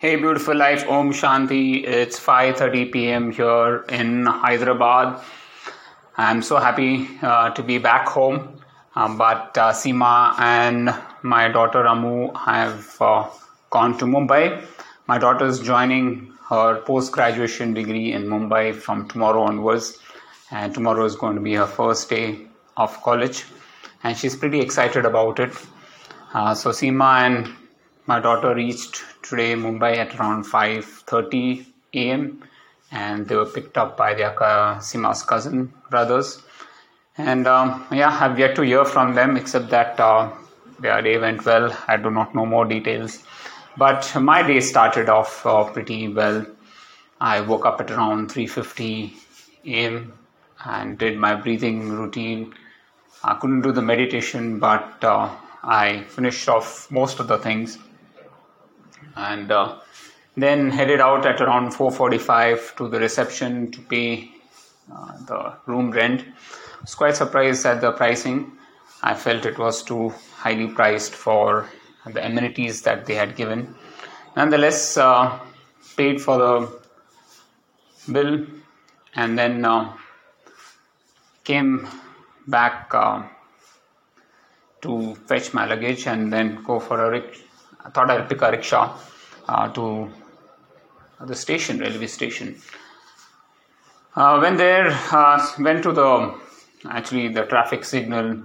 Hey, beautiful life. Om Shanti. It's 5:30 p.m. here in Hyderabad. I'm so happy uh, to be back home. Um, but uh, Seema and my daughter Amu have uh, gone to Mumbai. My daughter is joining her post-graduation degree in Mumbai from tomorrow onwards, and tomorrow is going to be her first day of college, and she's pretty excited about it. Uh, so Seema and my daughter reached today Mumbai at around 5:30 a.m. and they were picked up by their uh, Seema's cousin brothers. And um, yeah, I've yet to hear from them except that uh, their day went well. I do not know more details, but my day started off uh, pretty well. I woke up at around 3:50 a.m. and did my breathing routine. I couldn't do the meditation, but uh, I finished off most of the things and uh, then headed out at around 4:45 to the reception to pay uh, the room rent. I was quite surprised at the pricing. I felt it was too highly priced for the amenities that they had given. Nonetheless, uh, paid for the bill and then uh, came back uh, to fetch my luggage and then go for a I thought I'd pick a rickshaw uh, to the station, railway station. Uh, when there, uh, went to the actually the traffic signal,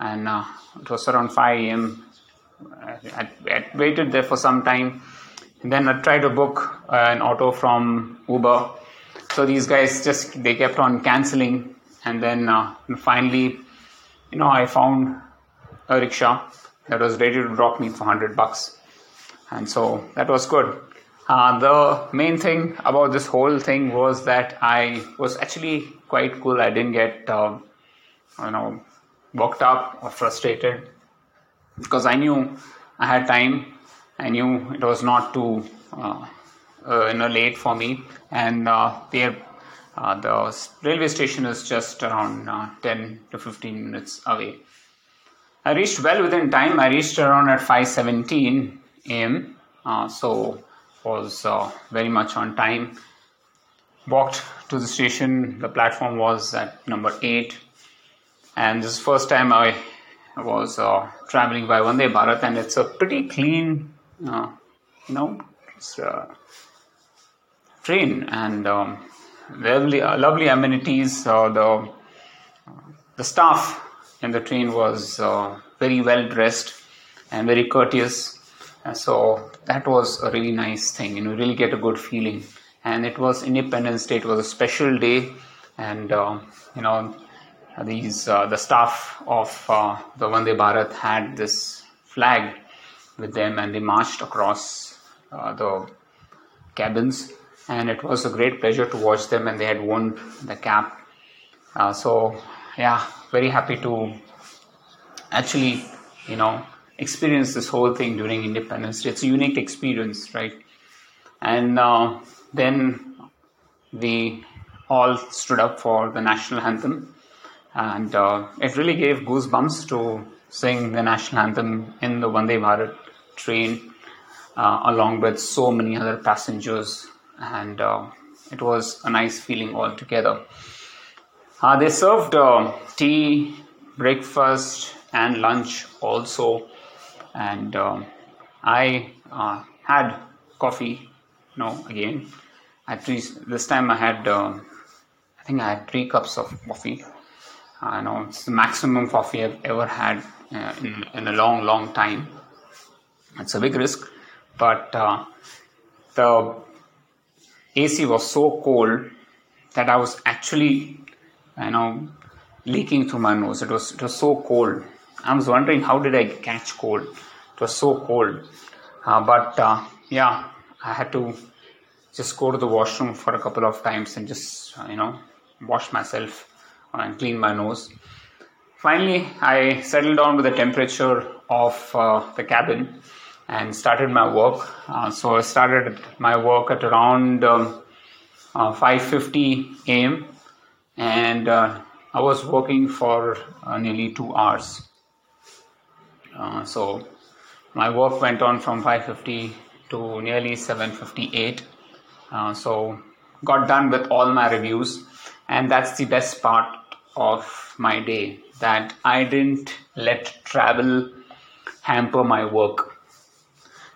and uh, it was around 5 a.m. I, I, waited there for some time. And then I tried to book an auto from Uber. So these guys just they kept on canceling, and then uh, finally, you know, I found a rickshaw that was ready to drop me for 100 bucks and so that was good. Uh, the main thing about this whole thing was that I was actually quite cool. I didn't get, uh, you know, worked up or frustrated because I knew I had time. I knew it was not too, uh, uh you know, late for me, and uh, there, uh, the railway station is just around 10 to 15 minutes away. I reached well within time. I reached around at 5:17 a.m. Uh, so was uh, very much on time. Walked to the station. The platform was at number eight, and this is first time I was uh, traveling by Vande Bharat, and it's a pretty clean, uh, you know, uh, train and um, lovely, uh, lovely amenities. the the staff in the train was very well dressed and very courteous so that was a really nice thing you really get a good feeling. And it was independence day it was a special day and uh, you know these uh, the staff of uh, the Vande Bharat had this flag with them and they marched across uh, the cabins. And it was a great pleasure to watch them and they had worn the cap. Uh, so yeah very happy to actually you know experience this whole thing during Independence Day. It's a unique experience, right? And uh, then we all stood up for the national anthem, and uh, it really gave goosebumps to sing the national anthem in the Vande Bharat train, uh, along with so many other passengers, and uh, it was a nice feeling altogether. Uh, they served uh, tea, breakfast, and lunch also and um, I uh, had coffee. No, again, at least this time I had. Um, I think I had three cups of coffee. I know it's the maximum coffee I've ever had uh, in, in a long, long time. It's a big risk, but uh, the AC was so cold that I was actually, you know, leaking through my nose. It was it was so cold. I was wondering how did I catch cold? It was so cold. Uh, but uh, yeah i had to just go to the washroom for a couple of times and just uh, you know wash myself and clean my nose. Finally i settled down with the temperature of uh, the cabin and started my work. Uh, so i started my work at around um, 5.50 am and i was working for nearly two hours so my work went on from 5.50 to nearly 7:58. Uh, so got done with all my reviews, and that's the best part of my day that I didn't let travel hamper my work.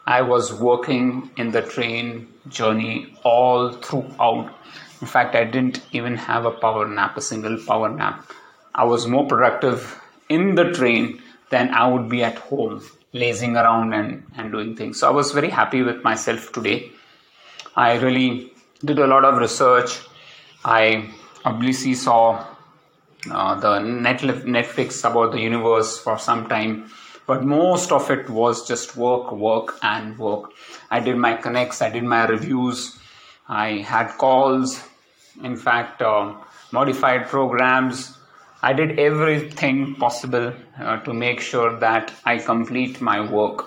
I was working in the train journey all throughout. In fact, I didn't even have a power nap, a single power nap. I was more productive in the train than I would be at home, lazing around and, and doing things. So I was very happy with myself today. I really did a lot of research. I obviously saw uh, the Netflix about the universe for some time, but most of it was just work, work, and work. I did my connects, I did my reviews, I had calls, in fact, uh, modified programs. I did everything possible uh, to make sure that I complete my work.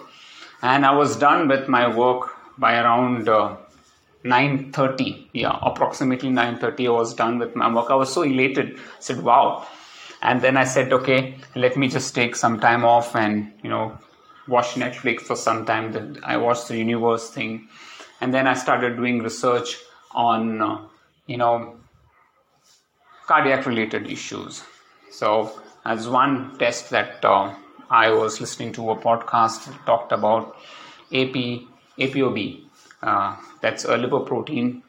And I was done with my work by around uh, 9.30 yeah approximately 9.30 i was done with my work. I was so elated. I said wow. And then i said okay let me just take some time off and you know watch netflix for some time. I watched the universe thing. And then i started doing research on uh, you know cardiac related issues so as one test that uh, i was listening to a podcast talked about ap apob uh, that's a lipoprotein.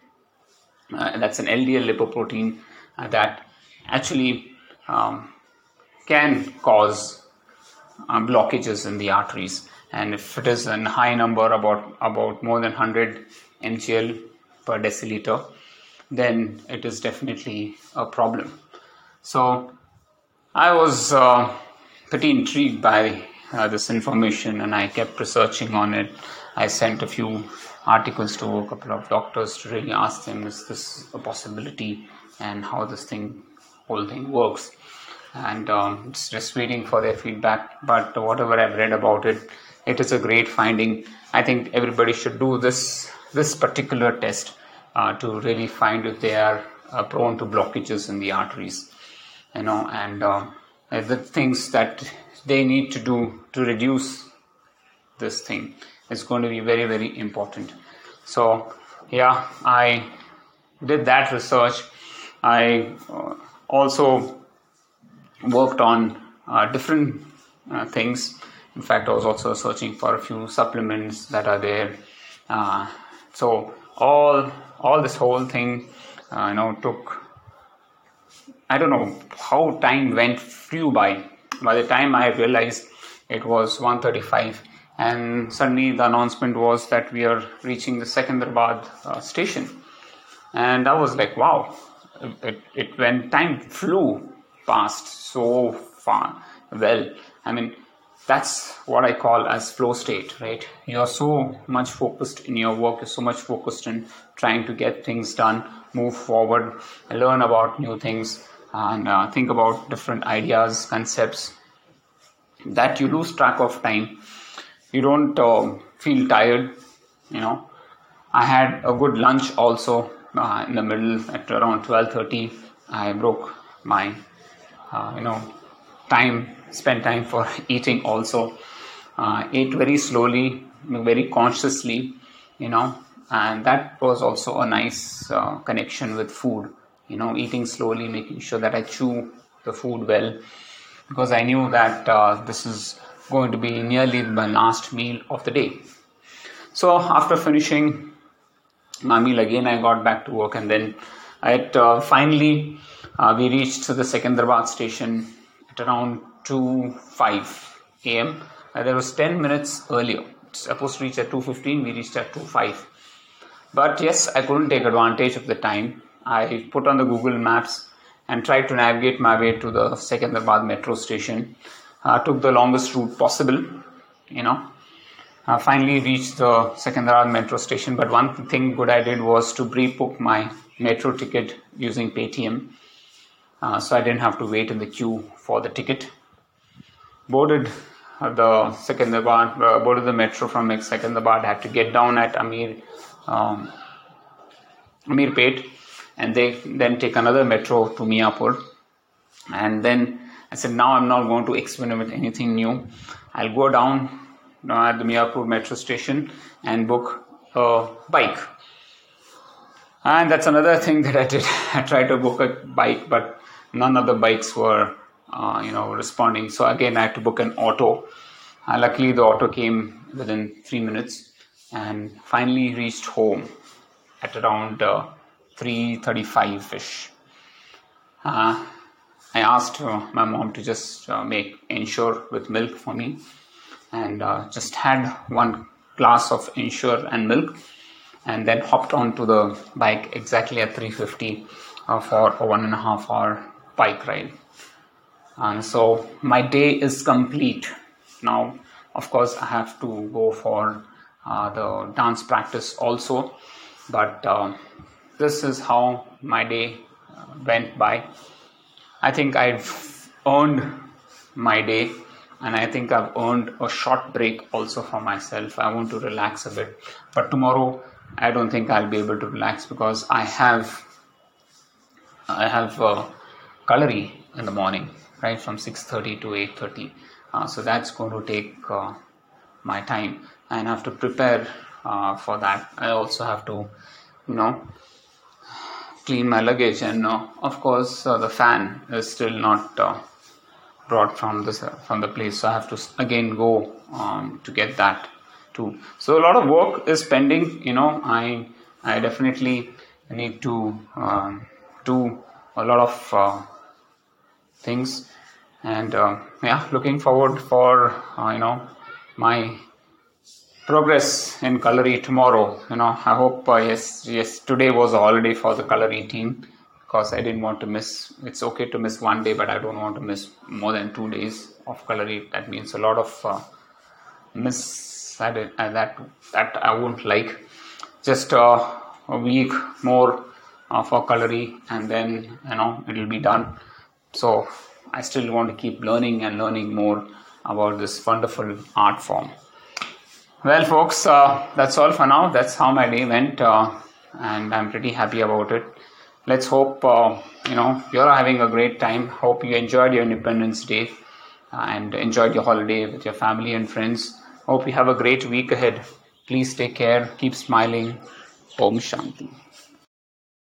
Uh, that's an LDL lipoprotein uh, that actually um, can cause uh, blockages in the arteries. And if it is a high number, about about more than 100 mgl per deciliter, then it is definitely a problem. So I was uh, pretty intrigued by uh, this information, and I kept researching on it. I sent a few articles to a couple of doctors to really ask them is this a possibility and how this thing whole thing works. And um, it's just waiting for their feedback but whatever i've read about it it is a great finding. I think everybody should do this this particular test uh, to really find if they are uh, prone to blockages in the arteries you know and uh, the things that they need to do to reduce this thing is going to be very very important. So yeah i did that research. I uh, also worked on uh, different uh, things. In fact i was also searching for a few supplements that are there. Uh, so all all this whole thing uh, you know took i don't know how time went flew by by the time i realized it was 1:35, and suddenly the announcement was that we are reaching the Secunderabad uh, station. And I was like, wow, it, it when time flew past so far well. I mean, that's what I call as flow state, right? You're so much focused in your work, you're so much focused in trying to get things done, move forward, learn about new things, and uh, think about different ideas, concepts that you lose track of time. You don't uh, feel tired you know. I had a good lunch also uh, in the middle at around 12:30 i broke my uh, you know time spent time for eating also. Uh, ate very slowly very consciously you know and that was also a nice uh, connection with food you know eating slowly making sure that i chew the food well because i knew that uh, this is going to be nearly my last meal of the day. So after finishing my meal again, I got back to work, and then at uh, finally uh, we reached the Secunderabad station at around 2 5 a.m. There was 10 minutes earlier. It's supposed to reach at 2:15. We reached at 2 5. But yes, I couldn't take advantage of the time. I put on the Google Maps and tried to navigate my way to the Secunderabad metro station uh, took the longest route possible, you know. Uh, finally reached the Secunderabad metro station. But one thing good I did was to pre-book my metro ticket using Paytm, uh, so I didn't have to wait in the queue for the ticket. Boarded uh, the Secunderabad, uh, boarded the metro from Secunderabad. Had to get down at Amir, um, Amirpet, and they then take another metro to Miyapur, and then I said, now I'm not going to experiment with anything new. I'll go down uh, at the Miyapur metro station and book a bike. And that's another thing that I did. I tried to book a bike, but none of the bikes were, uh, you know, responding. So again, I had to book an auto. Uh, luckily, the auto came within three minutes, and finally reached home at around uh, 3:35 ish. Uh, I asked uh, my mom to just uh, make ensure with milk for me, and uh, just had one glass of ensure and milk, and then hopped onto the bike exactly at 3:50 uh, for a one and a half hour bike ride. And so my day is complete now. Of course, I have to go for uh, the dance practice also, but uh, this is how my day uh, went by. I think I've earned my day and I think I've earned a short break also for myself. I want to relax a bit, but tomorrow I don't think I'll be able to relax because I have I have uh, Kalari in the morning, right from 6:30 to 8:30. Uh, so that's going to take uh, my time, and have to prepare uh, for that. I also have to, you know, clean my luggage and uh, of course uh, the fan is still not uh, brought from the from the place. So i have to again go um, to get that too. So a lot of work is pending you know. I i definitely need to um, do a lot of uh, things. And uh, yeah looking forward for uh, you know my progress in Kalari tomorrow. You know, I hope uh, yes, yes, today was a holiday for the Kalari team because I didn't want to miss. It's okay to miss one day, but I don't want to miss more than two days of Kalari. That means a lot of uh, miss did, uh, that that I won't like. Just uh, a week more uh, for Kalari, and then you know it'll be done. So I still want to keep learning and learning more about this wonderful art form. Well, folks, uh, that's all for now. That's how my day went, uh, and I'm pretty happy about it. Let's hope uh, you know you're having a great time. Hope you enjoyed your Independence Day and enjoyed your holiday with your family and friends. Hope you have a great week ahead. Please take care. Keep smiling. Om Shanti.